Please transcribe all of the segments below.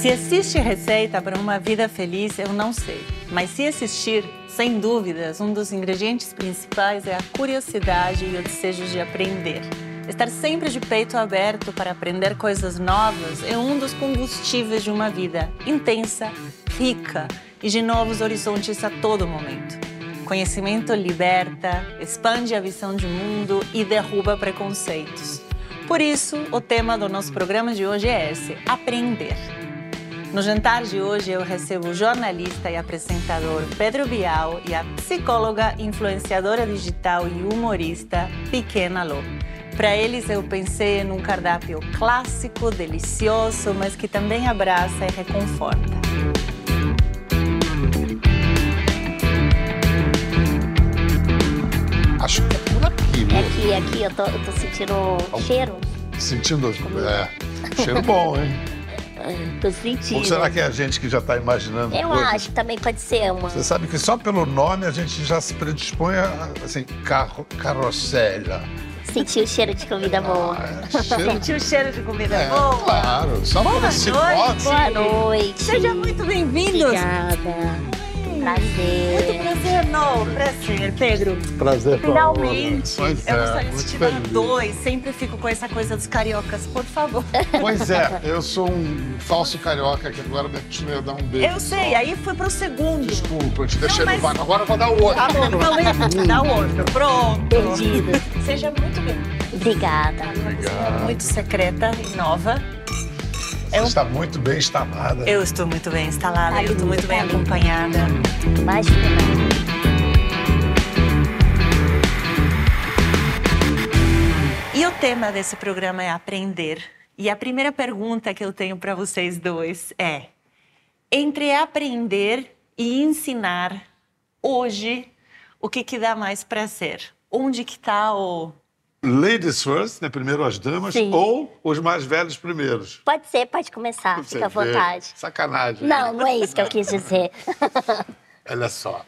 Se existe receita para uma vida feliz, eu não sei. Mas se existir, sem dúvidas, um dos ingredientes principais é a curiosidade e o desejo de aprender. Estar sempre de peito aberto para aprender coisas novas é um dos combustíveis de uma vida intensa, rica e de novos horizontes a todo momento. Conhecimento liberta, expande a visão de mundo e derruba preconceitos. Por isso, o tema do nosso programa de hoje é esse: aprender. No jantar de hoje, eu recebo o jornalista e apresentador Pedro Bial e a psicóloga, influenciadora digital e humorista Pequena Lô. Para eles, eu pensei num cardápio clássico, delicioso, mas que também abraça e reconforta. Acho que é por aqui, né? Aqui, aqui, eu tô, eu tô sentindo cheiro. Sentindo. É, cheiro bom, hein? Tô sentindo. Ou será que é a gente que já está imaginando? Eu coisas? acho, também pode ser uma. Você sabe que só pelo nome a gente já se predispõe a, assim, carro, carrossela. Sentir o cheiro de comida boa. É, cheiro... Sentiu o cheiro de comida É, boa? claro. Só Boa por esse noite. Boa noite. Seja muito bem-vindos. Obrigada. Prazer. Muito prazer, não, prazer, Pedro. Prazer, Finalmente. Pois eu é, gostaria de te dar feliz. dois. Sempre fico com essa coisa dos cariocas, por favor. Pois é, eu sou um falso carioca que agora me acostumei a dar um beijo. Eu sei, só. aí foi pro segundo. Desculpa, eu te deixei Não, no mas- vácuo. Agora eu vou dar o outro. Tá bom, então vem, dá o outro. Pronto. Perdida. Seja muito bem. Obrigada. Obrigado. Muito secreta e nova. Você Eu, está muito bem instalada. eu estou muito bem instalada, Tá eu estou muito bem acompanhada. Imagina. E o tema desse programa é aprender. E a primeira pergunta que eu tenho para vocês dois é: entre aprender e ensinar hoje, o que que dá mais prazer? Onde que está o Ladies first, né? Primeiro as damas, Sim. ou os mais velhos primeiros. Pode ser, pode começar. Você Fica à vê. vontade. Sacanagem. Não, não é isso que eu quis dizer. Olha só,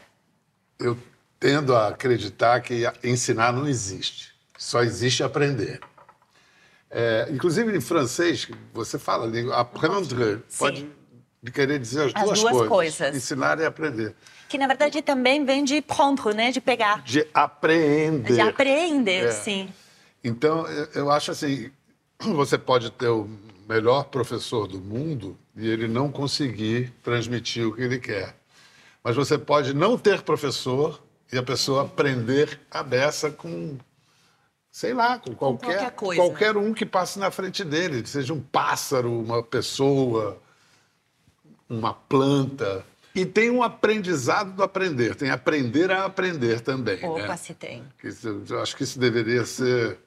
eu tendo a acreditar que ensinar não existe, só existe aprender. É, inclusive em francês, você fala a língua apprendre, Sim. pode querer dizer as, As duas, duas coisas. coisas. Ensinar e aprender. que na verdade também vem de prendre, né? De pegar, De apreender. de aprender, É. sim. Então, eu- acho assim, você pode ter o melhor professor do mundo e ele não conseguir transmitir o que ele quer. Mas você pode não ter professor e a pessoa aprender a beça com, sei lá, com qualquer, qualquer coisa. qualquer um que passe na frente dele, seja um pássaro, uma pessoa, uma planta. E tem um aprendizado do aprender, tem aprender a aprender também. né? Opa, se tem. Isso- Eu acho que isso deveria ser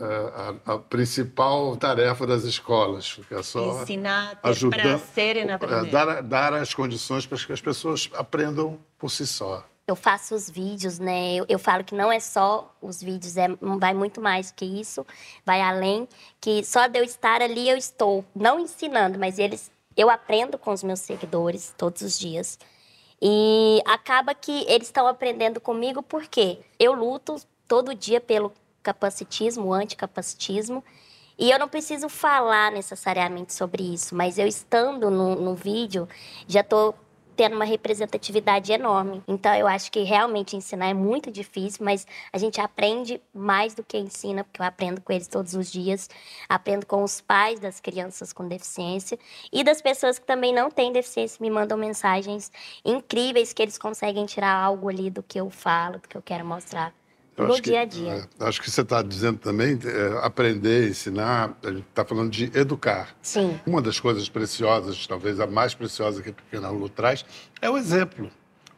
a, a principal tarefa das escolas, porque é só Ensinar, ajudar, prazer em é, dar, dar as condições para que as pessoas aprendam por si só. Eu faço os vídeos, né? Eu, eu falo que não é só os vídeos, é, vai muito mais que isso, vai além. Que só de eu estar ali eu estou não ensinando, mas eles, eu aprendo com os meus seguidores todos os dias. E acaba que eles estão aprendendo comigo porque eu luto todo dia pelo capacitismo, anticapacitismo. E eu não preciso falar necessariamente sobre isso, mas eu estando no, no vídeo, já estou tendo uma representatividade enorme. Então, eu acho que realmente ensinar é muito difícil, mas a gente aprende mais do que ensina, porque eu aprendo com eles todos os dias, aprendo com os pais das crianças com deficiência e das pessoas que também não têm deficiência, me mandam mensagens incríveis que eles conseguem tirar algo ali do que eu falo, do que eu quero mostrar Eu no acho que- dia a dia. é, acho que você está dizendo também, é, aprender, ensinar, a gente está falando de educar. Sim. Uma das coisas preciosas, talvez a mais preciosa que a Pequena Lu traz, é o exemplo.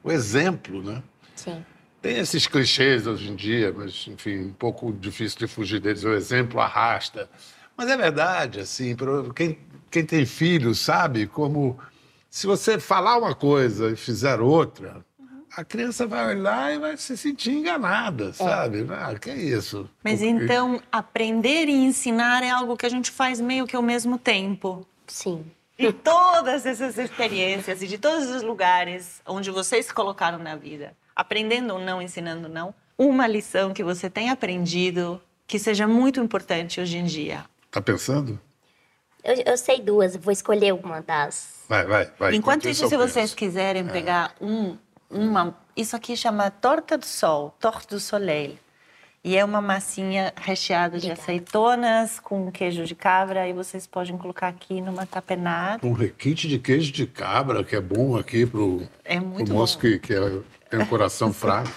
O exemplo, né? Sim. Tem esses clichês hoje em dia, mas, enfim, um pouco difícil de fugir deles. O exemplo arrasta. Mas é verdade, assim, quem, quem tem filho sabe como se você falar uma coisa e fizer outra, a criança vai olhar e vai se sentir enganada, sabe? Ah, que isso? Mas Porque- então, aprender e ensinar é algo que a gente faz meio que ao mesmo tempo. Sim. De todas essas experiências e de todos os lugares onde vocês se colocaram na vida, aprendendo ou não, ensinando ou não, uma lição que você tem aprendido que seja muito importante hoje em dia. Tá pensando? Eu, eu sei duas, vou escolher uma das. Vai, vai, vai. Enquanto isso, se penso. vocês quiserem pegar um, uma. Isso aqui chama torta do sol, torta do soleil. E é uma massinha recheada de Obrigada. azeitonas com queijo de cabra. E vocês podem colocar aqui numa tapenada. Um requinte de queijo de cabra, que é bom aqui pro, É muito pro moço que, que é- tem um coração fraco.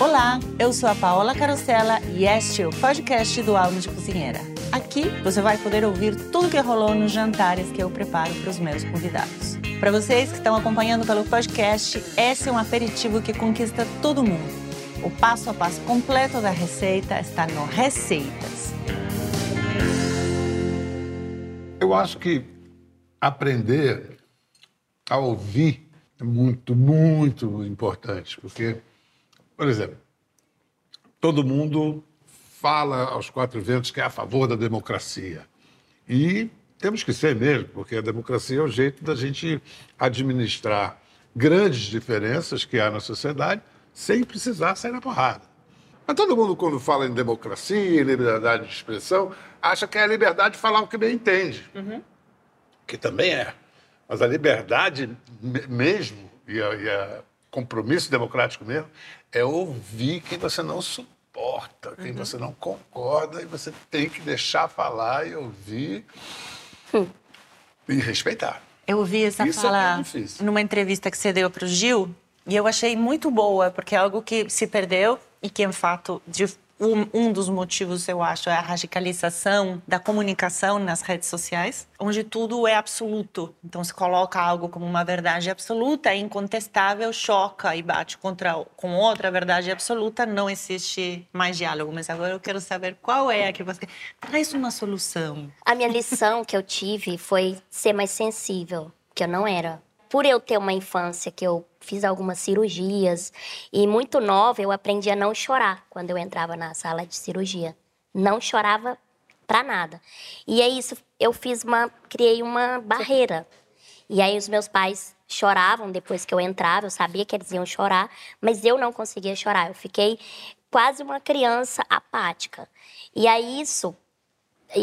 Olá, eu sou a Paola Carosella e este é o podcast do Alma de Cozinheira. Aqui você vai poder ouvir tudo que rolou nos jantares que eu preparo para os meus convidados. Para vocês que estão acompanhando pelo podcast, esse é um aperitivo que conquista todo mundo. O passo a passo completo da receita está no Receitas. Eu acho que aprender a ouvir é muito, muito importante, porque, por exemplo, todo mundo fala aos quatro ventos que é a favor da democracia. E temos que ser mesmo, porque a democracia é o jeito da gente administrar grandes diferenças que há na sociedade sem precisar sair na porrada. Mas todo mundo, quando fala em democracia, em liberdade de expressão, acha que é a liberdade de falar o que bem entende que também é. Mas a liberdade me- mesmo, e a compromisso democrático mesmo, é ouvir quem você não suporta, quem você não concorda, e você tem que deixar falar e ouvir e respeitar. Eu ouvi essa Isso é fala difícil. numa entrevista que você deu para o Gil e eu achei muito boa, porque é algo que se perdeu e que, em fato, de, um, um dos motivos, eu acho, é a radicalização da comunicação nas redes sociais, onde tudo é absoluto. Então, se coloca algo como uma verdade absoluta, é incontestável, choca e bate contra com outra verdade absoluta, não existe mais diálogo. Mas agora eu quero saber qual é a que você... Traz uma solução. A minha lição que eu tive foi ser mais sensível, que eu não era. Por eu ter uma infância que eu fiz algumas cirurgias e muito nova, eu aprendi a não chorar quando eu entrava na sala de cirurgia. Não chorava pra nada. E é isso, eu fiz uma, criei uma barreira. E aí os meus pais choravam depois que eu entrava, eu sabia que eles iam chorar, mas eu não conseguia chorar. Eu fiquei quase uma criança apática. E aí isso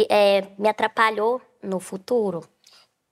é, me atrapalhou no futuro.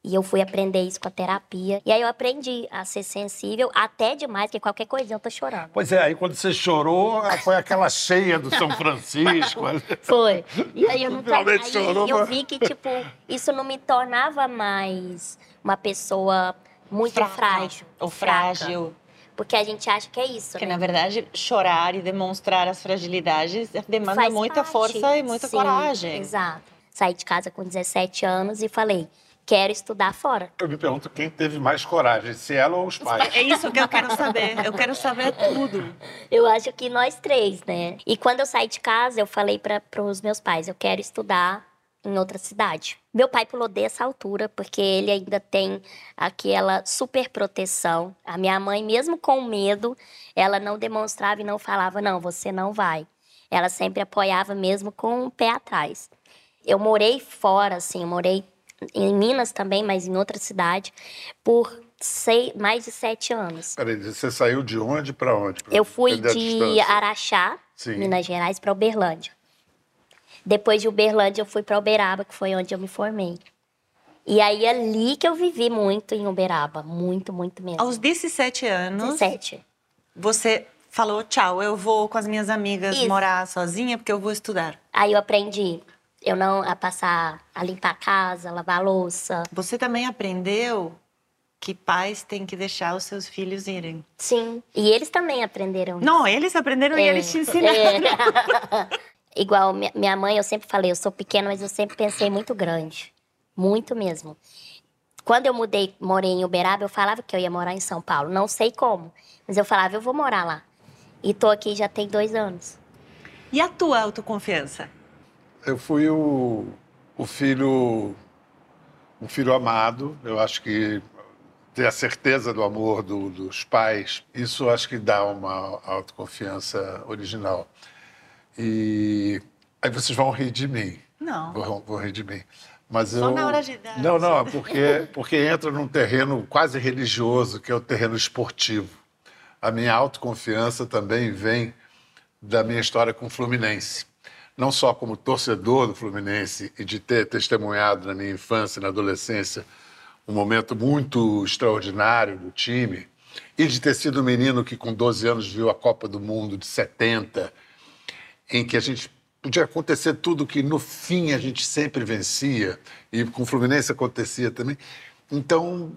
E eu fui aprender isso com a terapia. E aí eu aprendi a ser sensível até demais, que qualquer coisinha eu tô chorando. Pois é, aí quando você chorou, foi aquela cheia do São Francisco. Foi. E aí eu não Finalmente aí chorou, eu mas- vi que, tipo, isso não me tornava mais uma pessoa muito Fraca, frágil. ou frágil. Porque a gente acha que é isso, Porque, né? na verdade, chorar e demonstrar as fragilidades demanda Faz muita parte. força e muita Sim, coragem. Exato. Saí de casa com 17 anos e falei, quero estudar fora. Eu me pergunto quem teve mais coragem, se ela ou os pais. É isso que eu quero saber. Eu quero saber tudo. Eu acho que nós três, né? E quando eu saí de casa, eu falei para os meus pais, eu quero estudar em outra cidade. Meu pai pulou dessa altura, porque ele ainda tem aquela super proteção. A minha mãe, mesmo com medo, ela não demonstrava e não falava, não, você não vai. Ela sempre apoiava mesmo com o pé atrás. Eu morei fora, assim, eu morei em Minas também, mas em outra cidade, por sei, mais de sete anos. Peraí, você saiu de onde para onde? Pra Eu fui de. Araxá, Sim. Minas Gerais, para Uberlândia. Depois de Uberlândia, eu fui para Uberaba, que foi onde eu me formei. E aí, ali que eu vivi muito em Uberaba. Muito, muito mesmo. Aos 17 anos, 17. você falou: tchau, eu vou com as minhas amigas Isso. morar sozinha porque eu vou estudar. Aí eu aprendi eu não a passar, a limpar a casa, lavar a louça. Você também aprendeu que pais têm que deixar os seus filhos irem. Sim. E eles também aprenderam isso. Não, eles aprenderam e É, eles te ensinaram. é. Igual mi- minha mãe, eu sempre falei, eu sou pequena, mas eu sempre pensei muito grande. Muito mesmo. Quando eu mudei, morei em Uberaba, eu falava que eu ia morar em São Paulo. Não sei como, mas eu falava, eu vou morar lá. E tô aqui já tem dois anos. E a tua autoconfiança? Eu fui o, o filho, um filho amado. Eu acho que ter a certeza do amor do- dos pais, isso acho que dá uma autoconfiança original. E aí vocês vão rir de mim. Não. Vão, vão rir de mim. Mas Só eu... na hora de dar. Não, não, porque, porque entra num terreno quase religioso, que é o terreno esportivo. A minha autoconfiança também vem da minha história com o Fluminense. Não só como torcedor do Fluminense e de ter testemunhado na minha infância e na adolescência um momento muito extraordinário do time, e de ter sido um menino que com 12 anos viu a Copa do Mundo de 70, em que a gente podia acontecer tudo que no fim a gente sempre vencia, e com o Fluminense acontecia também. Então,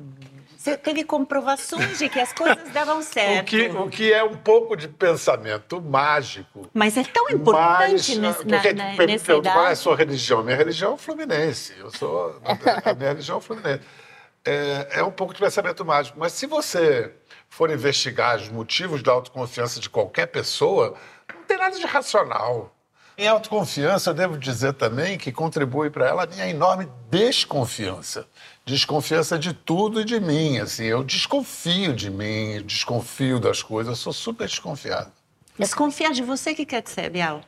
você teve comprovações de que as coisas davam certo. O que, o que é um pouco de pensamento mágico. Mas é tão importante mas, nesse, na, porque, na, nessa eu, idade. Qual é a sua religião? Minha religião é o Fluminense. Eu sou, a minha religião é o Fluminense. É, é um pouco de pensamento mágico. Mas se você for investigar os motivos da autoconfiança de qualquer pessoa, não tem nada de racional. Em autoconfiança, eu devo dizer também que contribui para ela a minha enorme desconfiança. Desconfiança de tudo e de mim. Assim, eu desconfio de mim, desconfio das coisas, eu sou super desconfiado. Desconfiar de você, o que quer dizer, Bial?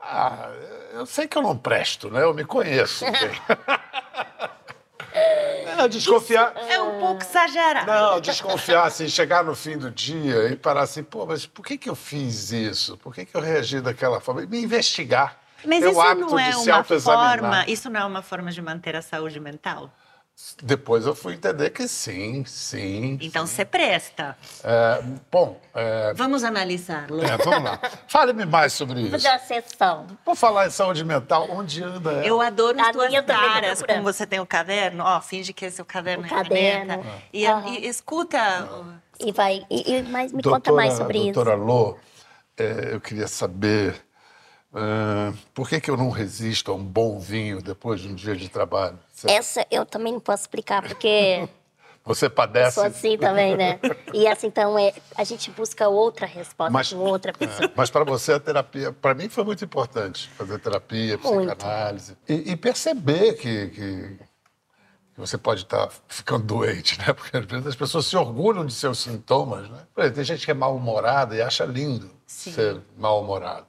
Ah, eu sei que eu não presto, né? Eu me conheço. é, desconfiar. É um pouco exagerado. Não, desconfiar, assim, chegar no fim do dia e parar assim, pô, mas por que, que eu fiz isso? Por que, que eu reagi daquela forma? E me investigar. Mas o isso não é uma forma, isso não é uma forma de manter a saúde mental? Depois eu fui entender que sim, sim. Então você presta. É, bom, é, Vamos analisá-lo. é, vamos lá. Fale-me mais sobre isso. Uma sessão. Por falar em saúde mental, onde anda ela? Eu adoro as tuas tá caras, como você tem o caderno. Ó, finge que esse é o caderno. O e a caderno. E, Aham. e escuta. E vai. E, e- mas me conta mais sobre isso. doutora Lô, é, eu queria saber ah, por que, que eu não resisto a um bom vinho depois de um dia de trabalho? Você, Essa eu também não posso explicar, porque você eu padece? sou assim também, né? E assim, então, é, a gente busca outra resposta Mas- com outra pessoa. Mas para você a terapia, para mim foi muito importante fazer terapia, Muito. psicanálise e, e perceber que, que, você pode estar ficando doente, né? Porque às vezes as pessoas se orgulham de seus sintomas, né? Por exemplo, tem gente que é mal-humorada e acha lindo Sim. ser mal-humorado.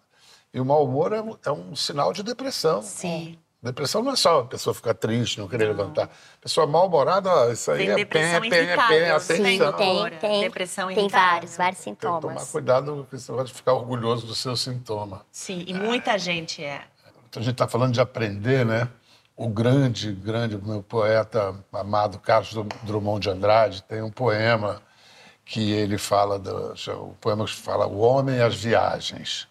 E o mau humor é um, é um sinal de depressão. Sim. Depressão não é só a pessoa ficar triste, não querer levantar. Pessoa mal-humorada, isso aí Tem é depressão pé, pé, irritável, pé, sim, atenção. tem, tem. depressão tem irritável. vários, vários Tem que tomar sintomas. cuidado, porque você vai ficar orgulhoso do seu sintoma. Sim, e muita gente é. Então, a gente está falando de aprender, né? O grande, grande, meu poeta amado Carlos Drummond de Andrade tem um poema que ele fala, do, o poema que fala o homem e as viagens.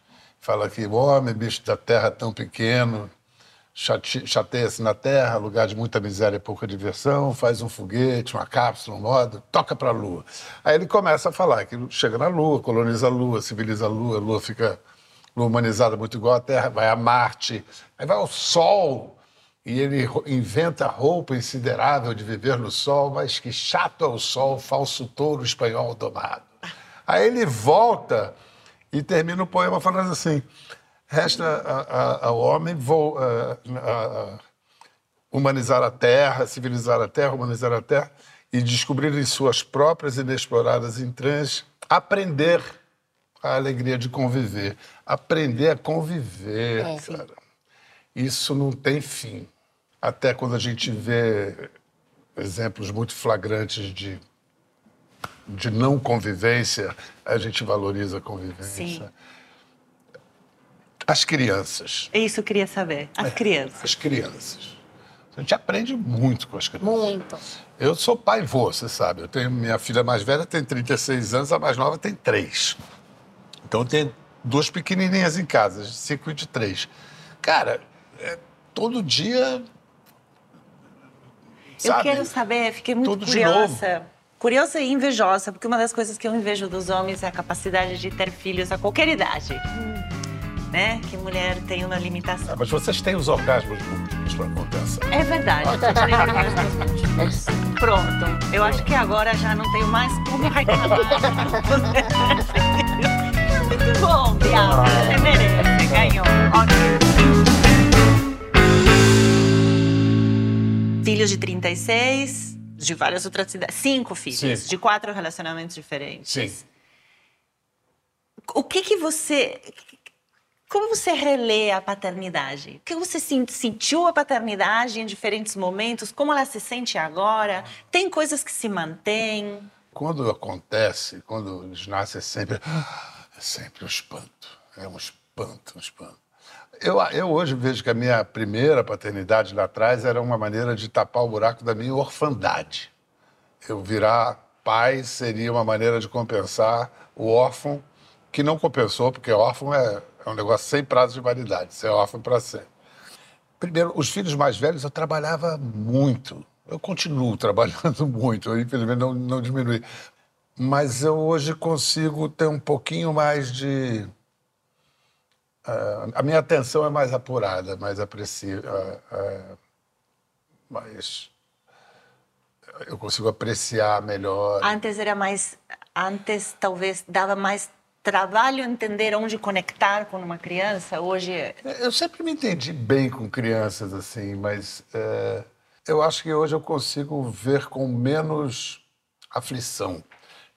Fala que homem, bicho da terra tão pequeno, chate- chateia-se na terra, lugar de muita miséria e pouca diversão, faz um foguete, uma cápsula, um modo, toca para a lua. Aí ele começa a falar que chega na lua, coloniza a lua, civiliza a lua, a lua fica lua humanizada muito igual à Terra, vai a Marte, aí vai ao Sol, e ele inventa roupa insiderável de viver no Sol, mas que chato é o Sol, falso touro espanhol domado. Aí ele volta e termina o poema falando assim, resta a- a- ao homem vo- a- a- a- humanizar a Terra, civilizar a Terra, humanizar a Terra e descobrir em suas próprias inexploradas entranhas, aprender a alegria de conviver. Aprender a conviver, É. cara. Isso não tem fim. Até quando a gente vê exemplos muito flagrantes de, de não convivência, a gente valoriza a convivência. Sim. As crianças. É isso que eu queria saber. As crianças. As crianças. A gente aprende muito com as crianças. Muito. Eu sou pai e vô, você sabe. Eu tenho minha filha mais velha tem 36 anos, a mais nova tem 3. Então tem duas pequenininhas em casa, de 5 e de 3. Cara, é, todo dia. Eu sabe? quero saber, fiquei muito Tudo de curiosa. Curiosa e invejosa, porque uma das coisas que eu invejo dos homens é a capacidade de ter filhos a qualquer idade. Né? Que mulher tem uma limitação. Ah, Mas vocês têm os orgasmos múltiplos para compensar. É verdade, eu tô tendo orgasmos múltiplos. Pronto. Eu acho que agora já não tenho mais como reclamar. Muito bom, Bianca. Você merece. Ganhou. Ótimo. Filhos de 36, de várias outras cidades. Cinco filhos, Cinco. de quatro relacionamentos diferentes. Sim. O que que você... Como você relê a paternidade? O que você sen- sentiu a paternidade em diferentes momentos? Como ela se sente agora? Tem coisas que se mantêm? Quando acontece, quando eles nascem, é sempre, é sempre um espanto. É um espanto, um espanto. Eu, eu hoje vejo que a minha primeira paternidade lá atrás era uma maneira de tapar o buraco da minha orfandade. Eu virar pai seria uma maneira de compensar o órfão, que não compensou, porque órfão é, é um negócio sem prazo de validade, você é órfão para sempre. Primeiro, os filhos mais velhos eu trabalhava muito. Eu continuo trabalhando muito, eu, infelizmente não, não diminui. Mas eu hoje consigo ter um pouquinho mais de. Uh, a minha atenção é mais apurada, mais apreciada. Uh, uh, mais. Eu consigo apreciar melhor. Antes era mais. Antes talvez dava mais trabalho entender onde conectar com uma criança. Hoje. É eu sempre me entendi bem com crianças, assim, mas. Uh eu acho que hoje eu consigo ver com menos aflição.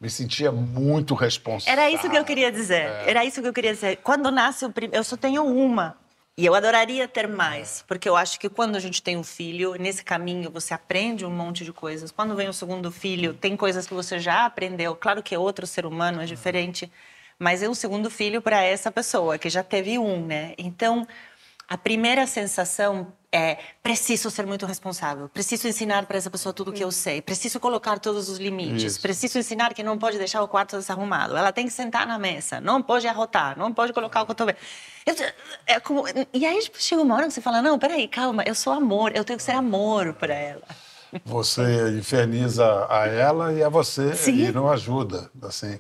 Me sentia muito responsável. Era isso que eu queria dizer. É. Era isso que eu queria dizer. Quando nasce o primeiro, eu só tenho uma. E eu adoraria ter mais, porque eu acho que quando a gente tem um filho, nesse caminho você aprende um monte de coisas. Quando vem o segundo filho, tem coisas que você já aprendeu. Claro que é outro ser humano, é diferente, mas é um segundo filho para essa pessoa que já teve um, né? Então, a primeira sensação é preciso ser muito responsável, preciso ensinar para essa pessoa tudo o que eu sei, preciso colocar todos os limites, Isso. preciso ensinar que não pode deixar o quarto desarrumado, ela tem que sentar na mesa, não pode arrotar, não pode colocar o cotovelo. Eu, é como, e aí chega uma hora que você fala, não, peraí, calma, eu sou amor, eu tenho que ser amor para ela. Você inferniza a ela e a você Sim. e não ajuda, assim.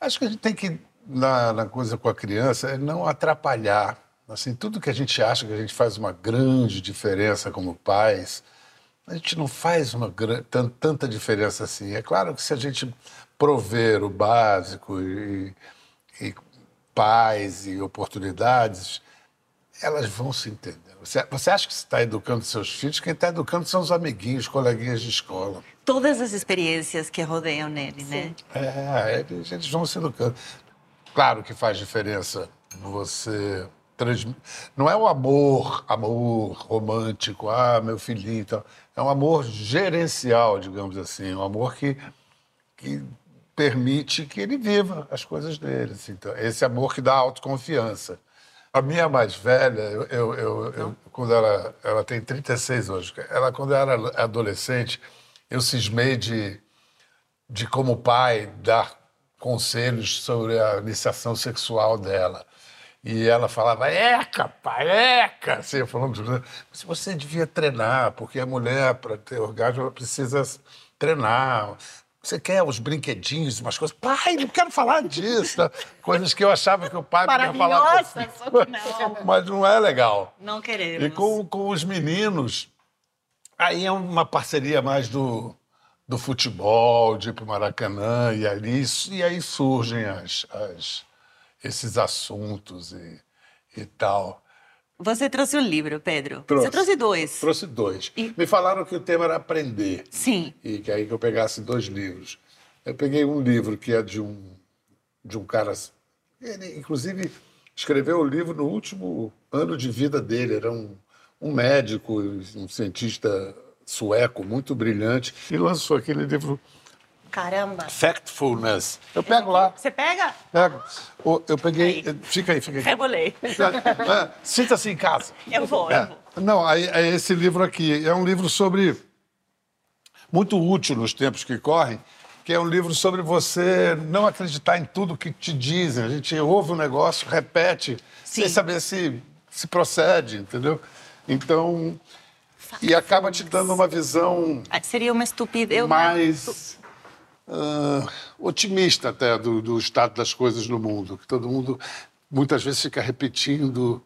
Acho que a gente tem que, na, na coisa com a criança, é não atrapalhar Assim, tudo que a gente acha que a gente faz uma grande diferença como pais, a gente não faz uma tanta diferença assim. É claro que se a gente prover o básico e, e paz e oportunidades, elas vão se entender. Você, você acha que você está educando seus filhos? Quem está educando são os amiguinhos, coleguinhas de escola. Todas as experiências que rodeiam nele, né? Sim. né? É, eles vão se educando. Claro que faz diferença você não é o amor, amor romântico, ah, meu filhinho e tal. É um amor gerencial, digamos assim. Um amor que, que permite que ele viva as coisas dele. Assim. Então, esse amor que dá autoconfiança. A minha mais velha, eu, eu, eu, eu, quando ela, ela tem 36 hoje, ela, quando era adolescente, eu cismei de, de como pai, dar conselhos sobre a iniciação sexual dela. E ela falava, eca, pai, eca, assim, falando, mas você devia treinar, porque a mulher, para ter orgasmo, ela precisa treinar. Você quer os brinquedinhos, umas coisas? Pai, não quero falar disso. Tá? Coisas que eu achava que o pai podia falar. Só que não. Mas não é legal. Não queremos. E com, com os meninos, aí é uma parceria mais do, do futebol, de ir para o Maracanã, e, ali, e aí surgem as, as esses assuntos e, e tal. Você trouxe um livro, Pedro. Trouxe. Você trouxe dois. Trouxe dois. E... Me falaram que o tema era aprender. Sim. E que aí que eu pegasse dois livros. Eu peguei um livro que é de um, de um cara. Ele, inclusive, escreveu o livro no último ano de vida dele. Era um, um médico, um cientista sueco muito brilhante. E lançou aquele livro Caramba. Factfulness. Eu pego lá. Você pega? Pego. Eu peguei. Aí. Fica aí, fica aí. Rebolei. É, Sinta-se em casa. Eu vou, é. eu vou. Não, é esse livro aqui. É um livro sobre. Muito útil nos tempos que correm, que é um livro sobre você não acreditar em tudo que te dizem. A gente ouve um negócio, repete, Sim. sem saber se, se procede, entendeu? Então. E acaba te dando uma visão. Ah, seria uma estupidez. Mais uh, otimista até do, do, estado das coisas no mundo, que todo mundo muitas vezes fica repetindo.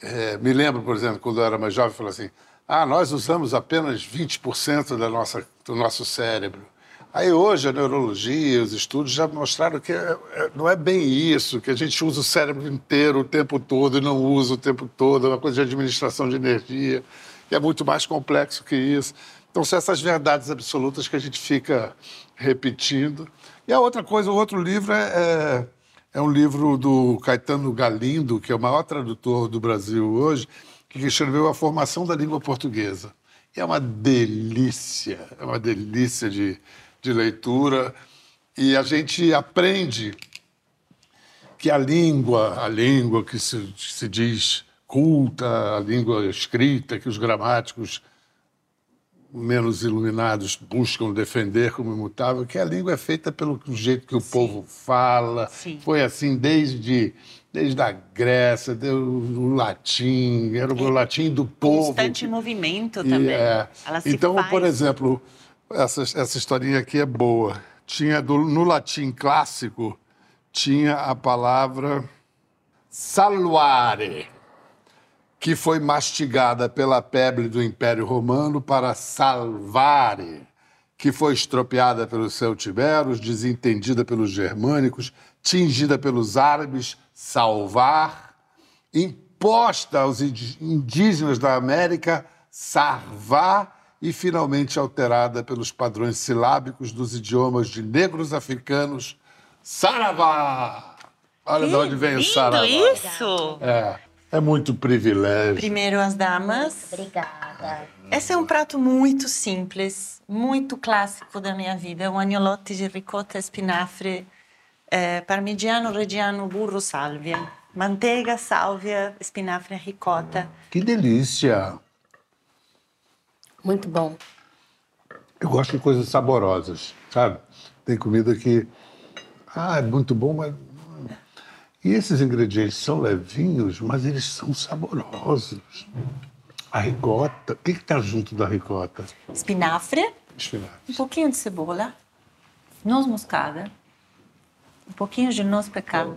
É, me lembro, por exemplo, quando eu era mais jovem, falou assim: ah, nós usamos apenas 20% da nossa, do nosso cérebro. Aí hoje a neurologia, os estudos já mostraram que é, é, não é bem isso, que a gente usa o cérebro inteiro o tempo todo e não usa o tempo todo, é uma coisa de administração de energia, que é muito mais complexo que isso. Então são essas verdades absolutas que a gente fica repetindo. E a outra coisa, o outro livro é, é, é, um livro do Caetano Galindo, que é o maior tradutor do Brasil hoje, que escreveu A Formação da Língua Portuguesa. E é uma delícia, é uma delícia de, de leitura. E a gente aprende que a língua, a língua que se, se diz culta, a língua escrita, que os gramáticos menos iluminados buscam defender como imutável, que a língua é feita pelo jeito que o Sim. povo fala. Sim. Foi assim desde desde a Grécia, o latim, era o é, latim do povo. Constante movimento também. É. então, faz. por exemplo, essa, essa historinha aqui é boa. Tinha do, no latim clássico tinha a palavra saluare que foi mastigada pela pebre do Império Romano para salvare, que foi estropiada pelos celtiberos, desentendida pelos germânicos, tingida pelos árabes, salvar, imposta aos indígenas da América, sarvar, e finalmente alterada pelos padrões silábicos dos idiomas de negros africanos, saravá. Olha que de onde vem o saravá. isso! É. É muito privilégio. Primeiro as damas. Obrigada. Esse é um prato muito simples, muito clássico da minha vida. Um agnolotti de ricota, espinafre, eh, parmigiano, reggiano, burro, salvia. Manteiga, sálvia, espinafre, ricota. Que delícia! Muito bom. Eu gosto de coisas saborosas, sabe? Tem comida que... Ah, é muito bom, mas e esses ingredientes são levinhos, mas eles são saborosos. A ricota, o que está junto da ricota? Espinafre. Espinafre. Um pouquinho de cebola, noz moscada, um pouquinho de noz pecado,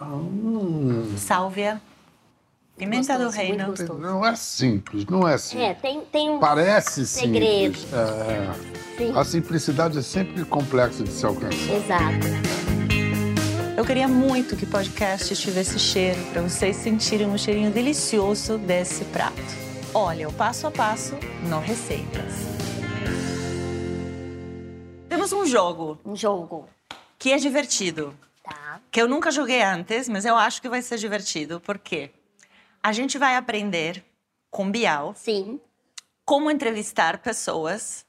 hum. sálvia, pimenta do reino. Não é simples, não é simples. É, tem, tem um Parece segredo. simples. É. A simplicidade é sempre complexa de se alcançar. Exato. Eu queria muito que o podcast tivesse cheiro para vocês sentirem um cheirinho delicioso desse prato. Olha, o passo a passo no Receitas. Temos um jogo. Um jogo. Que é divertido. Tá. Que eu nunca joguei antes, mas eu acho que vai ser divertido. Por quê? A gente vai aprender com Bial. Sim. Como entrevistar pessoas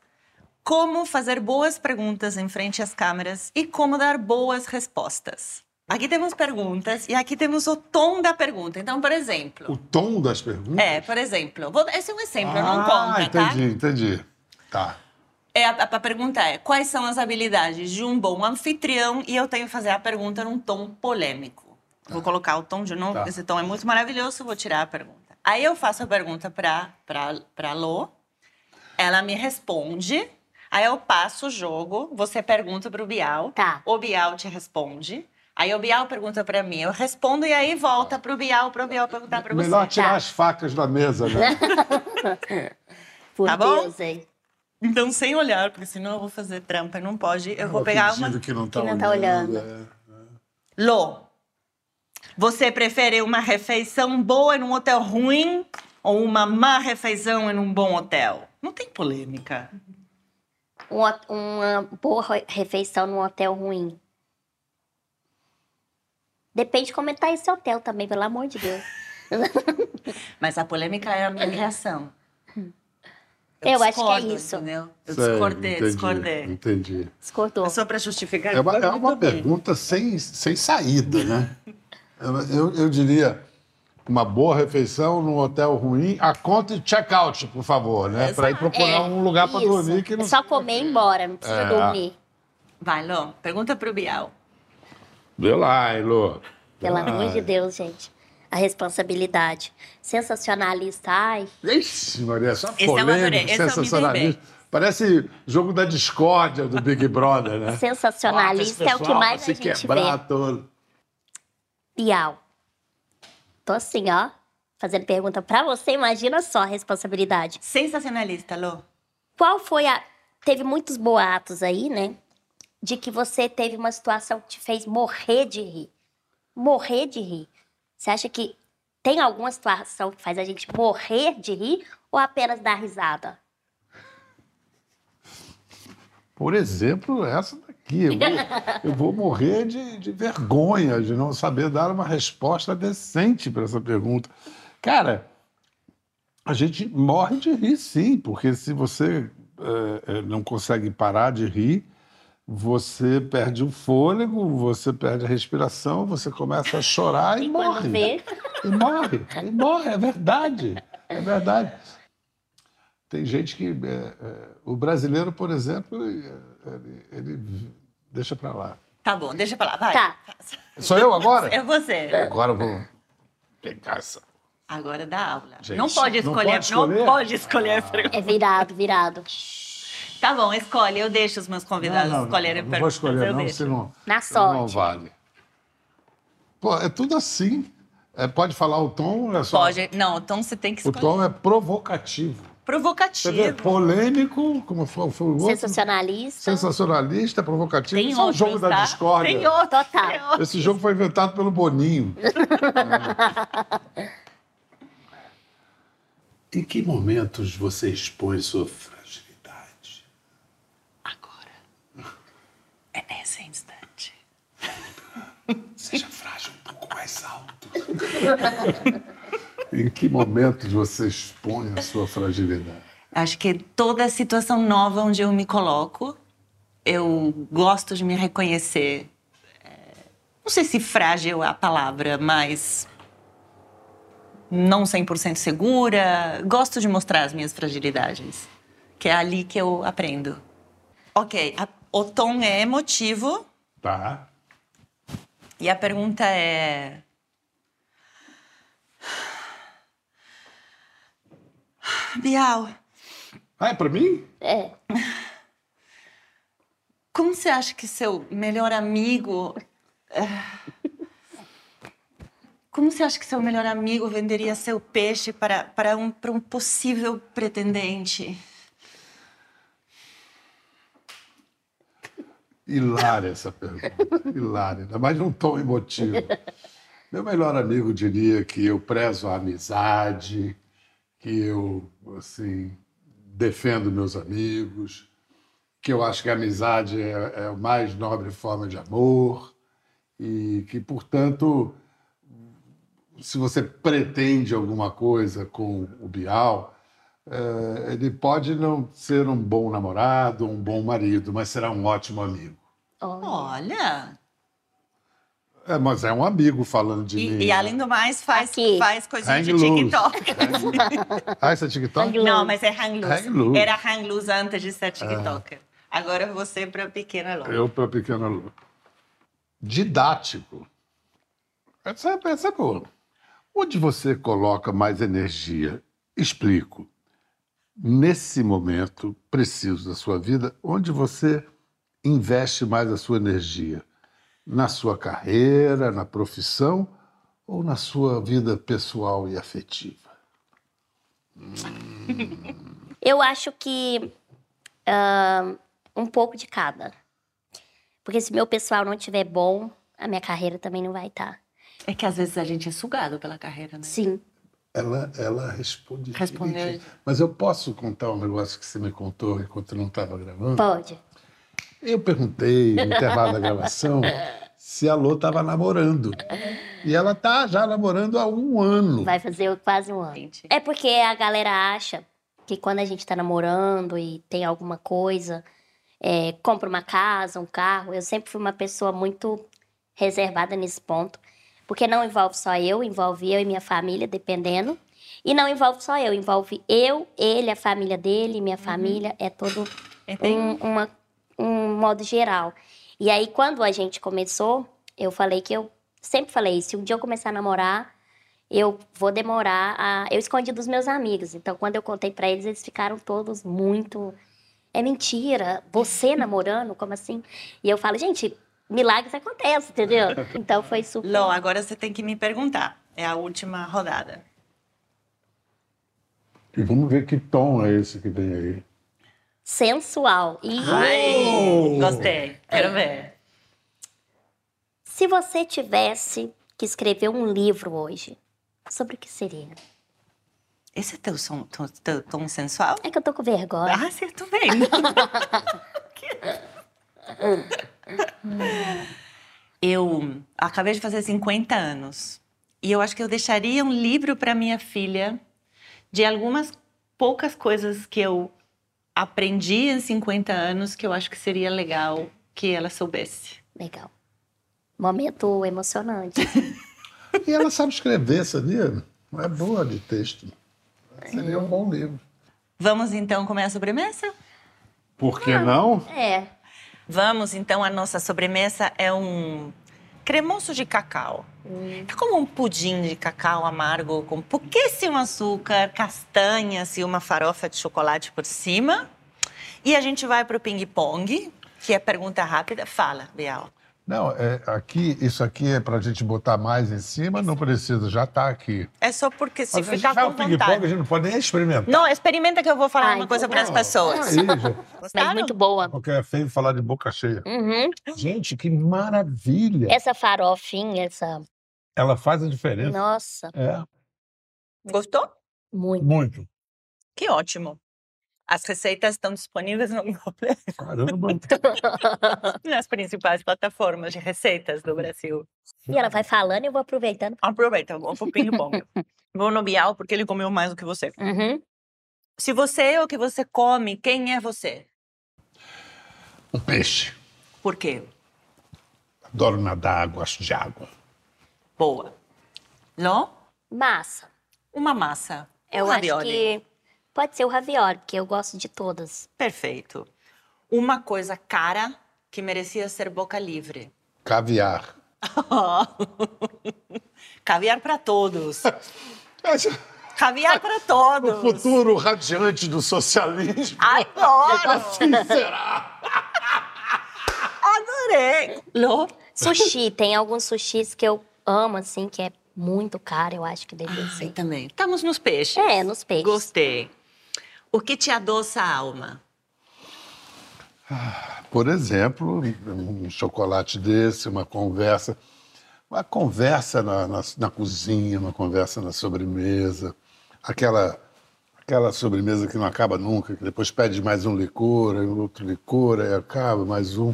como fazer boas perguntas em frente às câmeras e como dar boas respostas. Aqui temos perguntas e aqui temos o tom da pergunta. Então, por exemplo. O tom das perguntas? É, por exemplo. Vou, esse é um exemplo, ah, não conta, entendi, tá? Entendi, entendi. Tá. É, a, a, pergunta é: quais são as habilidades de um bom anfitrião? E eu tenho que fazer a pergunta num tom polêmico. Vou tá. colocar o tom de novo, tá. esse tom é muito maravilhoso, vou tirar a pergunta. Aí eu faço a pergunta para Lô, ela me responde Aí eu passo o jogo, você pergunta pro Bial. Tá. O Bial te responde. Aí o Bial pergunta para mim, eu respondo e aí volta pro Bial, pro Bial perguntar para você. Melhor tirar tá. as facas da mesa, né? Por tá bom? Deus, hein? Então, sem olhar, porque senão eu vou fazer trampa, não pode. Eu vou pegar uma que não tá, que não tá olhando. É, é. Lô, você prefere uma refeição boa em um hotel ruim ou uma má refeição em um bom hotel? Não tem polêmica uma, uma boa refeição num hotel ruim? Depende de como está esse hotel também, pelo amor de Deus. Mas a polêmica é a minha reação. Eu, eu acho que é isso. Entendeu? Eu Sei, discordei, entendi, discordei. Entendi. Discordou. É só para justificar. É uma, é uma pergunta sem, sem saída, né? eu, eu diria, uma boa refeição num hotel ruim, a conta e check-out, por favor, né? Para ir procurar é, um lugar para dormir. Que não... É só comer e ir embora, não precisa é. dormir. Vai, Lô, pergunta para o Bial. Vê lá, Lô. Pelo amor de Deus, gente. A responsabilidade. Sensacionalista, ai. Ixi, Maria, só Esse polêmico, é sensacionalista. Parece jogo da discórdia do Big Brother, né? Sensacionalista é o que mais a gente quebrar vê. Todo. Bial. Tô assim, ó, fazendo pergunta para você, imagina só a responsabilidade. Sensacionalista, Lô. Qual foi a. Teve muitos boatos aí, né? De que você teve uma situação que te fez morrer de rir. Morrer de rir. Você acha que tem alguma situação que faz a gente morrer de rir ou apenas dar risada? Por exemplo, essa aqui. Eu vou, eu vou morrer de, de, vergonha de não saber dar uma resposta decente para essa pergunta. Cara, a gente morre de rir, sim, porque se você é, não consegue parar de rir, você perde o fôlego, você perde a respiração, você começa a chorar e, E morre. vê, E morre, e morre, é verdade, é verdade. Tem gente que. é, é, o brasileiro, por exemplo, ele, ele- deixa pra lá. Tá bom, deixa pra lá, vai. Tá. Sou eu agora? É você. Agora eu vou pegar essa. Agora dá aula. Gente, não pode não escolher, pode escolher? não pode escolher. é virado, virado. Tá bom, escolhe. Eu deixo os meus convidados escolherem não, não vou escolher, não, deixo. senão Na não sorte. vale. Pô, é tudo assim. É, pode falar o tom? É só... Pode. Não, então você tem que O escolher. tom é provocativo. Você vê, Provocativo. polêmico, como foi, foi o outro. Sensacionalista. Sensacionalista, provocativo. Tem Isso é um outros, jogo da tá? discórdia. Tem outro. Total. Tem outro. Esse jogo foi inventado pelo Boninho. em que momentos você expõe sua fragilidade? Agora. É nesse instante. Seja frágil um pouco mais alto. em que momentos você expõe a sua fragilidade? Acho que toda situação nova onde eu me coloco, eu gosto de me reconhecer. É, Não sei se frágil é a palavra, mas não 100% segura. Gosto de mostrar as minhas fragilidades, que é ali que eu aprendo. Ok, a- o tom é emotivo Tá. e a pergunta é. Bial, Ah, é pra mim? É. Como você acha que seu melhor amigo. eh, Como você acha que seu melhor amigo venderia seu peixe para, para, um, para um possível pretendente? Hilária essa pergunta. Hilária. Ainda mais num tom emotivo. Meu melhor amigo diria que eu prezo a amizade, que eu, assim, defendo meus amigos, que eu acho que a amizade é, é a mais nobre forma de amor e que, portanto, se você pretende alguma coisa com o Bial, eh, ele pode não ser um bom namorado, um bom marido, mas será um ótimo amigo. Olha. É, mas é um amigo falando de E, mim. e além do mais, faz, Aqui. faz coisinha de Hang loose. TikTok. Ah, isso é TikTok? Não, mas é hang loose. Hang loose. Era hang loose antes de ser TikToker. Agora você para pequena Lô. Eu para pequena Lu. Didático. Essa, é- essa é boa. Onde você coloca mais energia? Explico. Nesse momento preciso da sua vida, onde você investe mais a sua energia? Na sua carreira, na profissão ou na sua vida pessoal e afetiva? Eu acho que ahn, um pouco de cada. Porque se meu pessoal não estiver bom, a minha carreira também não vai estar. É que às vezes a gente é sugado pela carreira, né? Sim. Ela, ela responde. Respondeu. Mas eu posso contar um negócio que você me contou enquanto não estava gravando? Pode. Eu perguntei no intervalo da gravação se a Lô estava namorando. E ela tá já namorando há um ano. Vai fazer quase um ano. Gente. É porque a galera acha que quando a gente tá namorando e tem alguma coisa, é, compra uma casa, um carro. Eu sempre fui uma pessoa muito reservada nesse ponto. Porque não envolve só eu, envolve eu e minha família, dependendo. E não envolve só eu, envolve eu, ele, a família dele, minha família, é todo É bem- um, uma- um modo geral. E aí, quando a gente começou, eu falei que eu sempre falei: se um dia eu começar a namorar, eu vou demorar a. Eu escondi dos meus amigos. Então, quando eu contei pra eles, eles ficaram todos muito. É mentira, você namorando? Como assim? E eu falo, gente, milagres acontecem, entendeu? Então foi super. Lô, agora você tem que me perguntar. É a última rodada. E vamos ver que tom é esse que vem aí. Sensual. E Ai, gostei. Quero ver. se você tivesse que escrever um livro hoje, sobre o que seria? Esse é teu som, teu, teu tom sensual? É que eu tô com vergonha. Ah, você vendo. eu acabei de fazer 50 anos. E eu acho que eu deixaria um livro para minha filha de algumas poucas coisas que eu aprendi em 50 anos que eu acho que seria legal que ela soubesse. Legal. Momento emocionante. E ela sabe escrever, sabia? É boa de texto. Seria um bom livro. Vamos então comer a sobremesa? Por que não? é. Vamos então, a nossa sobremesa é um cremoso de cacau. É como um pudim de cacau amargo com pouquíssimo açúcar, castanhas e uma farofa de chocolate por cima. E a gente vai para o ping-pong, que é pergunta rápida. Fala, Bial. Não, é, aqui, isso aqui é pra gente botar mais em cima, não precisa, já tá aqui. É só porque se Mas a ficar com o ping-pong, a vontade. gente não pode nem experimentar. Não, experimenta que eu vou falar Ai, uma coisa para as pessoas. Aí, já. Mas muito boa. Porque é feio falar de boca cheia. Uhum. Gente, que maravilha! Essa farofinha, essa. Ela faz a diferença. Nossa, É, Gostou? muito. muito. Que ótimo. As receitas estão disponíveis no Globoplay, Caramba. nas principais plataformas de receitas do Brasil. E ela vai falando e eu vou aproveitando. Aproveita, vamos pro ping-pong. Vou no Bial porque ele comeu mais do que você. Uhum. Se você é o que você come, quem é você? Um peixe. Por quê? Adoro nadar, gosto de água. Boa. Ló? Massa. Uma massa. Eu um acho ravioli. que pode ser o ravioli, porque eu gosto de todas. Perfeito. Uma coisa cara que merecia ser boca livre. Caviar. Caviar para todos. Caviar para todos. o futuro radiante do socialismo. Adoro! Assim será. Adorei! Ló? Sushi, tem alguns sushis que eu amo, assim, que é muito caro, eu acho que deveria Ai, ser. também. Estamos nos peixes. É, nos peixes. Gostei. O que te adoça a alma? Por exemplo, um chocolate desse, uma conversa. Uma conversa na, na, na cozinha, uma conversa na sobremesa. Aquela, aquela sobremesa que não acaba nunca, que depois pede mais um licor, outro licor, aí acaba, mais um.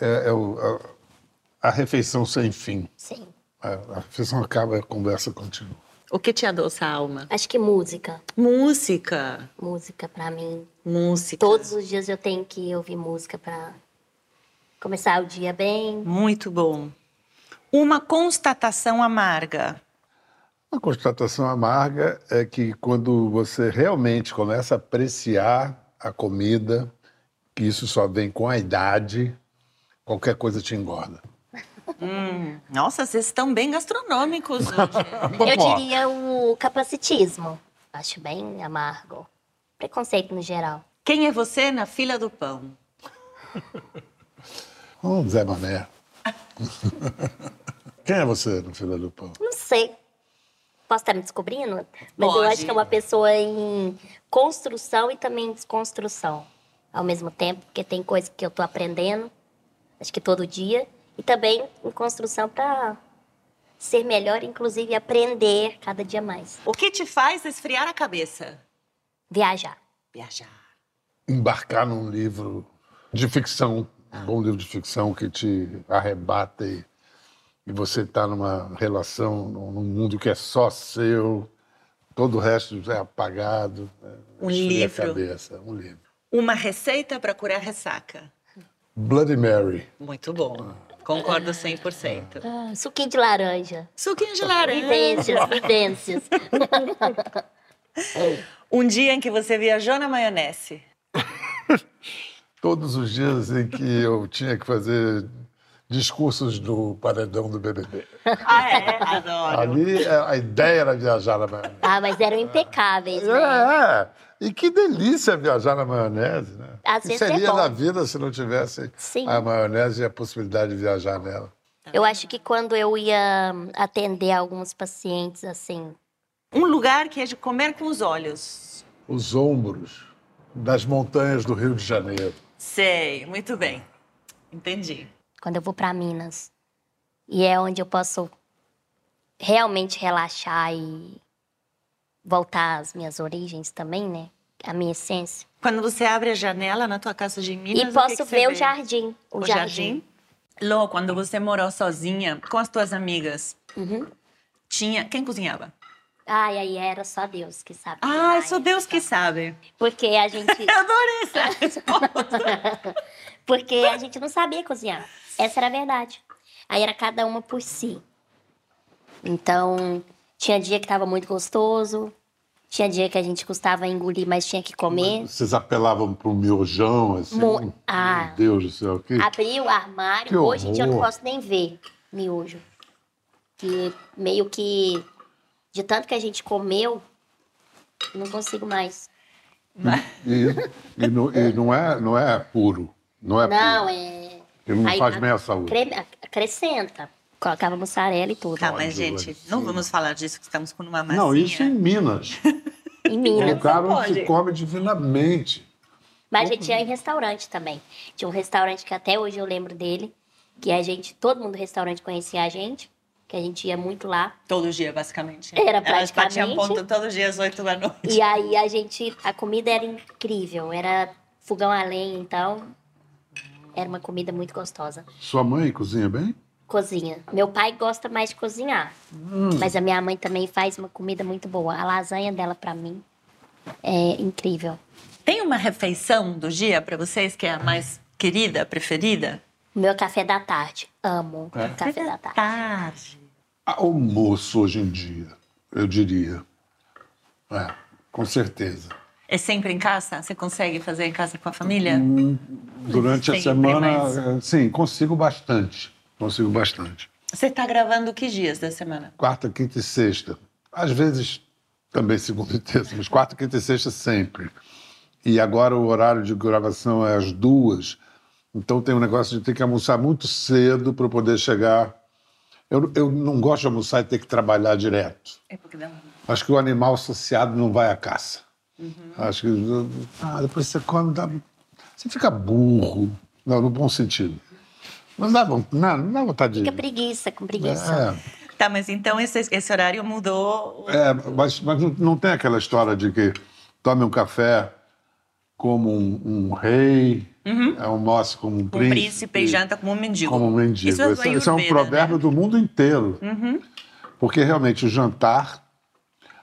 É, é o- a, a refeição sem fim. Sim. A, a refeição acaba e a conversa continua. O que te adoça a alma? Acho que música. Música. Música, pra mim. Música. Todos os dias eu tenho que ouvir música pra começar o dia bem. Muito bom. Uma constatação amarga. Uma constatação amarga é que quando você realmente começa a apreciar a comida, que isso só vem com a idade, qualquer coisa te engorda. Hum, nossa, vocês estão bem gastronômicos hoje. Eu diria o capacitismo. Acho bem amargo. Preconceito no geral. Quem é você na fila do pão? Oh, Zé Mané. Quem é você no Fila do Pão? Não sei. Posso estar me descobrindo? Mas eu Pode. acho que é uma pessoa em construção e também em desconstrução. Ao mesmo tempo, porque tem coisas que eu tô aprendendo, acho que todo dia. E também em construção para ser melhor, inclusive aprender cada dia mais. O que te faz esfriar a cabeça? Viajar. Viajar. Embarcar num livro de ficção, um bom livro de ficção que te arrebata e, e você está numa relação, num mundo que é só seu, todo o resto é apagado. né? Um livro. A cabeça, um livro. Uma receita para curar ressaca. Bloody Mary. Muito bom. Concordo 100%. Ah, suquinho de laranja. Suquinho de laranja. Vivências, vivências. Um dia em que você viajou na maionese. Todos os dias em que eu tinha que fazer discursos do paredão do BBB. Ah, é? Adoro. Ali é, a ideia era viajar na maionese. Ah, mas eram impecáveis, né? É, e que delícia viajar na maionese, né? Às que vezes é seria bom. da vida se não tivesse Sim. a maionese e a possibilidade de viajar nela. Eu acho que quando eu ia atender alguns pacientes, assim, Um lugar que é de comer com os olhos. Os ombros das montanhas do Rio de Janeiro. Sei, muito bem. Entendi. Quando eu vou para Minas. E é onde eu posso realmente relaxar e voltar às minhas origens também, né? A minha essência. Quando você abre a janela na tua casa de Minas, e o que posso que ver o jardim. O, O jardim. jardim? Lô, quando você morou sozinha com as tuas amigas, Uhum. tinha quem cozinhava? Ai, aí era só Deus que sabe. Ah, Ai, só Deus que sabe. Porque a gente. Eu adorei essa resposta. Porque a gente não sabia cozinhar. Essa era a verdade. Aí era cada uma por si. Então, tinha dia que tava muito gostoso, tinha dia que a gente custava engolir, mas tinha que comer. Vocês apelavam para um miojão, assim? Mo- Ah. Meu Deus do céu. Que... Abri o armário, hoje em dia eu não posso nem ver miojo. Que meio que. De tanto que a gente comeu, não consigo mais. E, e não, e não é, não é puro. Não é Não, é. Ele não Aí, faz a- bem à saúde. Creme- acrescenta. Colocava mussarela e tudo. Tá, mas gente, não vamos falar disso, que estamos com uma massinha. Não, isso em Minas. Em Minas. lugar onde pode. se come divinamente. Mas a gente ia em restaurante também. Tinha um restaurante que até hoje eu lembro dele, que a gente, todo mundo do restaurante conhecia a gente, que a gente ia muito lá. Todo dia, basicamente. Era Elas batiam praticamente. ponto todo dia às 8 da noite. E aí a gente, a comida era incrível, era fogão a lenha, então era uma comida muito gostosa. Sua mãe cozinha bem? Cozinha. Meu pai gosta mais de cozinhar, mas a minha mãe também faz uma comida muito boa. A lasanha dela pra mim é incrível. Tem uma refeição do dia pra vocês que é a mais querida, preferida? O meu café da tarde, amo É? café da tarde. Tarde. Almoço hoje em dia, eu diria. É, com certeza. É sempre em casa? Você consegue fazer em casa com a família? Durante a Sempre, semana, mas- eh, sim, consigo bastante. Consigo bastante. Você tá gravando que dias da semana? Quarta, quinta e sexta. Às vezes também segunda e terça, mas quarta, quinta e sexta sempre. E agora o horário de gravação é às duas. Então tem um negócio de ter que almoçar muito cedo para poder chegar. Eu, eu não gosto de almoçar e ter que trabalhar direto. É porque dá Acho que o animal associado não vai à caça. Acho que ah, depois você come, dá, você fica burro. Não, no bom sentido. Não dá, não, não dá vontade Fica de. preguiça, com preguiça. É, Tá, mas então esse, esse horário mudou. é, mas, mas não- tem aquela história de que tome um café como um, um rei, almoce como um Um príncipe. príncipe e janta como um mendigo. Como um mendigo. Isso é, do Esse, esse é um Ayurveda, provérbio né? do mundo inteiro. Porque realmente o jantar,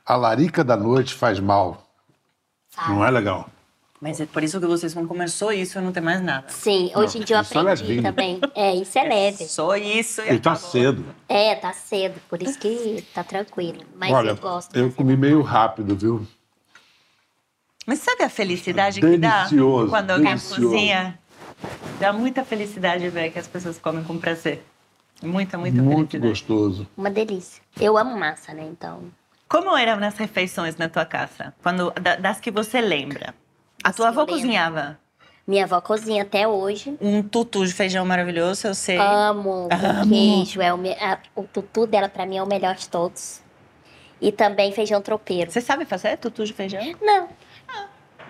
a larica da noite faz mal. Não é legal. Mas é por isso que vocês vão comer só isso e não tem mais nada. Sim, hoje em dia eu isso é aprendi levinho. também. É, isso é leve. Só isso e E tá acabou. cedo. É, tá cedo, por isso que tá tranquilo. Mas Olha, eu gosto. eu comi é meio rápido, viu? Mas sabe a felicidade que dá Delicioso, quando alguém delicioso. cozinha? Dá muita felicidade ver que as pessoas comem com prazer. Muita, muita Muito felicidade. gostoso. Uma delícia. Eu amo massa, né? Então, Como eram as refeições na tua casa? Quando, da- das que você lembra? A tua avó lembro. cozinhava minha avó cozinha até hoje. um tutu de feijão maravilhoso, eu sei. Amo com queijo. É o, me- o tutu dela, pra mim, é o melhor de todos. E também feijão tropeiro. Você sabe fazer tutu de feijão? Não.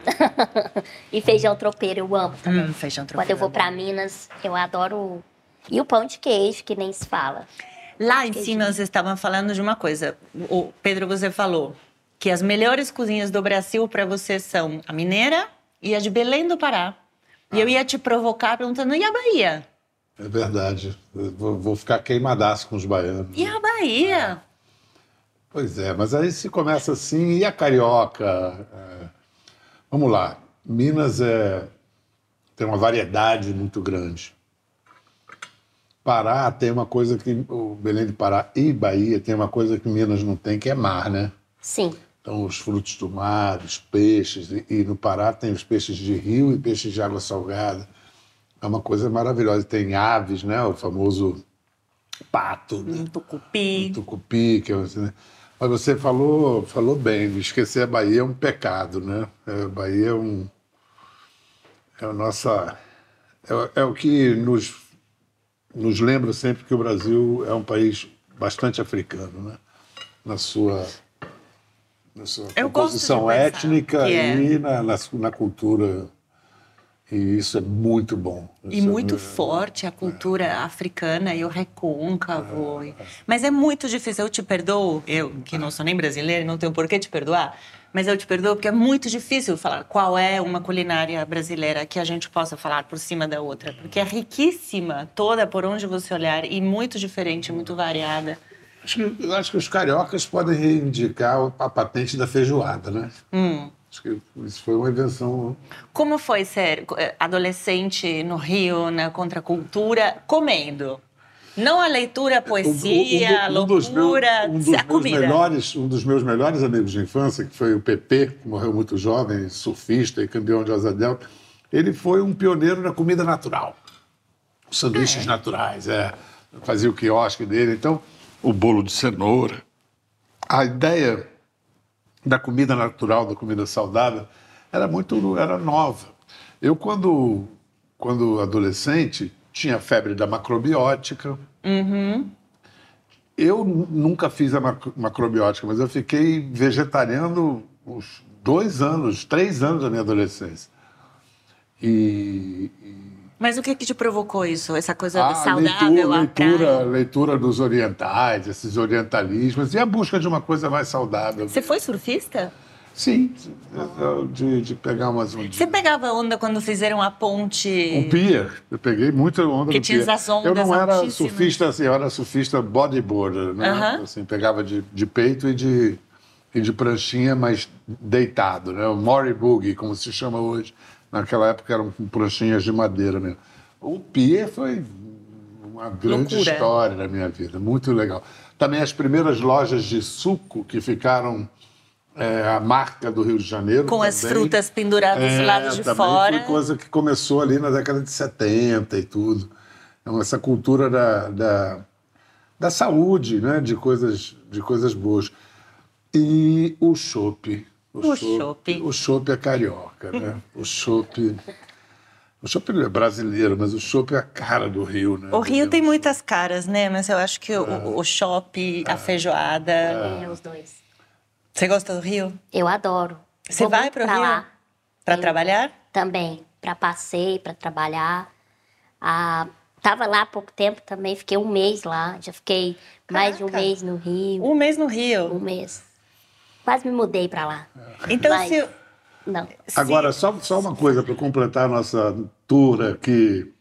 e feijão tropeiro, eu amo também. Hum, feijão tropeiro. Quando eu vou pra Minas, eu adoro. E o pão de queijo, que nem se fala. Lá em cima vocês estavam falando de uma coisa. O Pedro, você falou que as melhores cozinhas do Brasil para você são a mineira e a de Belém do Pará. E eu ia te provocar perguntando, e a Bahia? É verdade. Eu vou, vou ficar queimadaço com os baianos. E a Bahia? Pois é, mas aí se começa assim, e a carioca? É, Vamos lá. Minas é, tem uma variedade muito grande. Pará tem uma coisa que. O Belém de Pará e Bahia tem uma coisa que Minas não tem, que é mar, né? Sim. Então, os frutos do mar, os peixes. E, no Pará tem os peixes de rio e peixes de água salgada. É uma coisa maravilhosa. Tem aves, né? O famoso pato, né? Um tucupi. Tucupi, que é, né? Mas você falou, falou bem, esquecer a Bahia é um pecado, né? É, a Bahia é um. É a nossa. É, é o que nos, nos lembra sempre que o Brasil é um país bastante africano, né? Na sua. Na sua composição étnica é. e na, na, na cultura. E isso é muito bom. E Isso é muito mu- forte a cultura africana e o recôncavo. e- Mas é muito difícil. Eu te perdoo, eu que não sou nem brasileira e não tenho por que te perdoar, mas eu te perdoo porque é muito difícil falar qual é uma culinária brasileira que a gente possa falar por cima da outra. Porque é riquíssima, toda por onde você olhar, e muito diferente, muito variada. Acho que, eu acho que os cariocas podem reivindicar a patente da feijoada, né? Hum. Acho que isso foi uma invenção. Como foi ser eh, adolescente no Rio, na contracultura, comendo? Não a leitura, a poesia, a Um- um um meus- loucura, um dos a meus comida. melhores, um dos meus melhores amigos de infância, que foi o PP, que morreu muito jovem, surfista e campeão de asa delta, ele foi um pioneiro na comida natural. Os sanduíches naturais, é. Fazia o quiosque dele. Então, o bolo de cenoura. A ideia da comida natural, da comida saudável, era muito era nova. Eu, quando, quando adolescente, tinha febre da macrobiótica. Eu nu- nunca fiz a macro- macrobiótica, mas eu fiquei vegetariano uns dois anos, três anos da minha adolescência. E, Mas o que que te provocou isso? Essa coisa a saudável, leitura, a leitura, leitura dos orientais, esses orientalismos, e a busca de uma coisa mais saudável. Você foi surfista? Sim, de, de pegar umas ondas. Você pegava onda quando fizeram a ponte? Um pier, eu peguei muita onda Que no tinha pier. as ondas Eu não era altíssimas. surfista assim, eu era surfista bodyboarder, né? Aham. Assim, pegava de, de peito e de, e de pranchinha, mas deitado, né? O Mori Boogie, como se chama hoje. Naquela época eram pranchinhas de madeira mesmo. O pier foi uma grande Loucura. história na minha vida, muito legal. Também as primeiras lojas de suco que ficaram é, a marca do Rio de Janeiro. Com as também. frutas penduradas do lado de É, também fora. Foi coisa que começou ali na década de 70 e tudo. Então, essa cultura da, da, da saúde, né? de, coisas, de coisas boas. E o chopp. O chopp. O chopp é carioca, né? O chopp. O chopp não é brasileiro, mas o chopp é a cara do Rio, né? O Rio tem muitas caras, né? Mas eu acho que o, o shopping, a feijoada. É, os dois. Você gosta do Rio? Eu adoro. Você Vou vai para o pra Rio? lá Para Eu- trabalhar? também, para passeio, para trabalhar. Ah, tava lá há pouco tempo também, fiquei um mês lá. Já fiquei mais de um Caraca. mês no Rio. Um mês no Rio. Um mês. Quase me mudei para lá. Então, Mas- se. Não. se- Agora, só, só uma coisa para completar a nossa tour aqui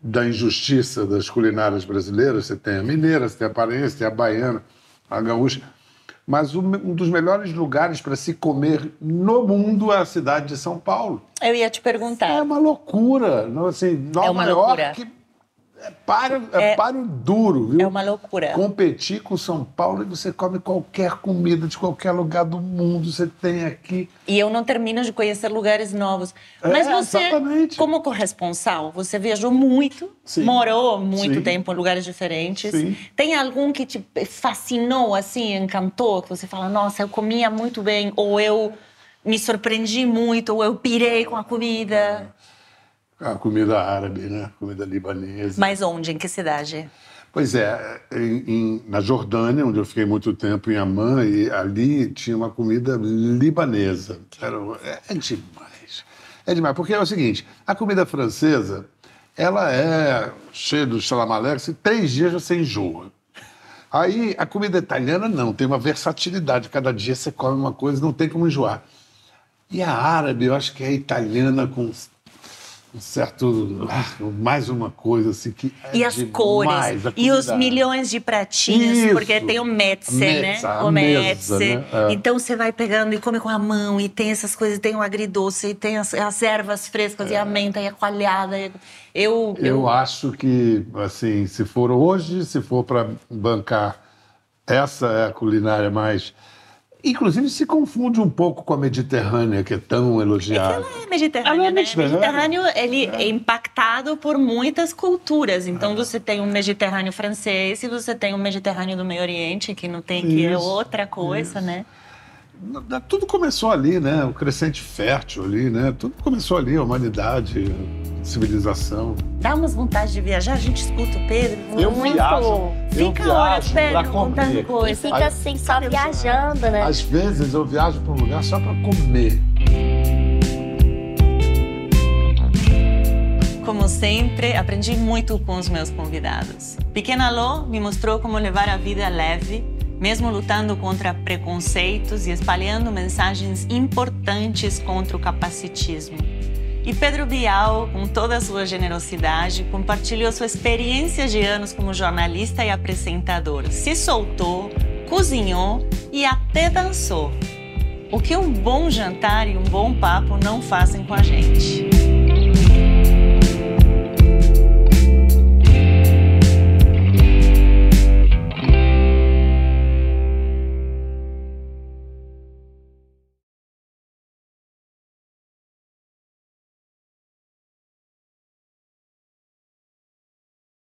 da injustiça das culinárias brasileiras. Você tem a mineira, você tem a paraense, tem a baiana, a gaúcha. Mas um, dos melhores lugares para se comer no mundo é a cidade de São Paulo. Eu ia te perguntar. É uma loucura. Não, assim, Nova É uma loucura. É para, é É- para o duro, viu? É uma loucura. Competir com São Paulo e você come qualquer comida de qualquer lugar do mundo. Você tem aqui. E eu não termino de conhecer lugares novos. É, Mas você, exatamente. como corresponsal, você viajou muito, Sim. morou muito Sim. tempo em lugares diferentes. Sim. Tem algum que te fascinou, assim, encantou? Que você fala, nossa, eu comia muito bem, ou eu me surpreendi muito, ou eu pirei com a comida. A comida árabe, né? Comida libanesa. Mas onde? Em que cidade? Pois é, em- em- na Jordânia, onde eu fiquei muito tempo em Amman, e ali tinha uma comida libanesa. Era, é, é demais. É demais, porque é o seguinte, a comida francesa, ela é cheia do salamalex, e três dias você enjoa. Aí a comida italiana não, tem uma versatilidade. Cada dia você come uma coisa, não tem como enjoar. E a árabe, eu acho que é italiana com um certo. ah, mais uma coisa assim que. É E as demais, cores, e os milhões de pratinhos, Isso. porque tem o metze, né? O mesa, metze. né? É. Então você vai pegando e come com a mão, e tem essas coisas, tem o agridoce, e tem as, as ervas frescas, e a menta, e a coalhada. e- Eu, Eu acho que, assim, se for hoje, se for para bancar, essa é a culinária mais. Inclusive se confunde um pouco com a mediterrânea, que é tão elogiada. Ela é mediterrâneo, Ela é né? mediterrânea. Mediterrâneo, ele é impactado por muitas culturas. Então, você tem um mediterrâneo francês e você tem um mediterrâneo do Meio Oriente, que não tem, que é Isso, outra coisa, né? Tudo começou ali, né? O crescente fértil ali, né? Tudo começou ali, a humanidade, a civilização. Dá umas vontade de viajar, a gente escuta o Pedro. Eu Muito. viajo, eu Fica horas, viajo Pedro, contando comer. E coisa. fica assim, só viajando, né? Às vezes eu viajo para um lugar só para comer. Como sempre, aprendi muito com os meus convidados. Pequena Lô me mostrou como levar a vida leve, mesmo lutando contra preconceitos e espalhando mensagens importantes contra o capacitismo. E Pedro Bial, com toda a sua generosidade, compartilhou sua experiência de anos como jornalista e apresentador. Se soltou, cozinhou e até dançou. O que um bom jantar e um bom papo não fazem com a gente.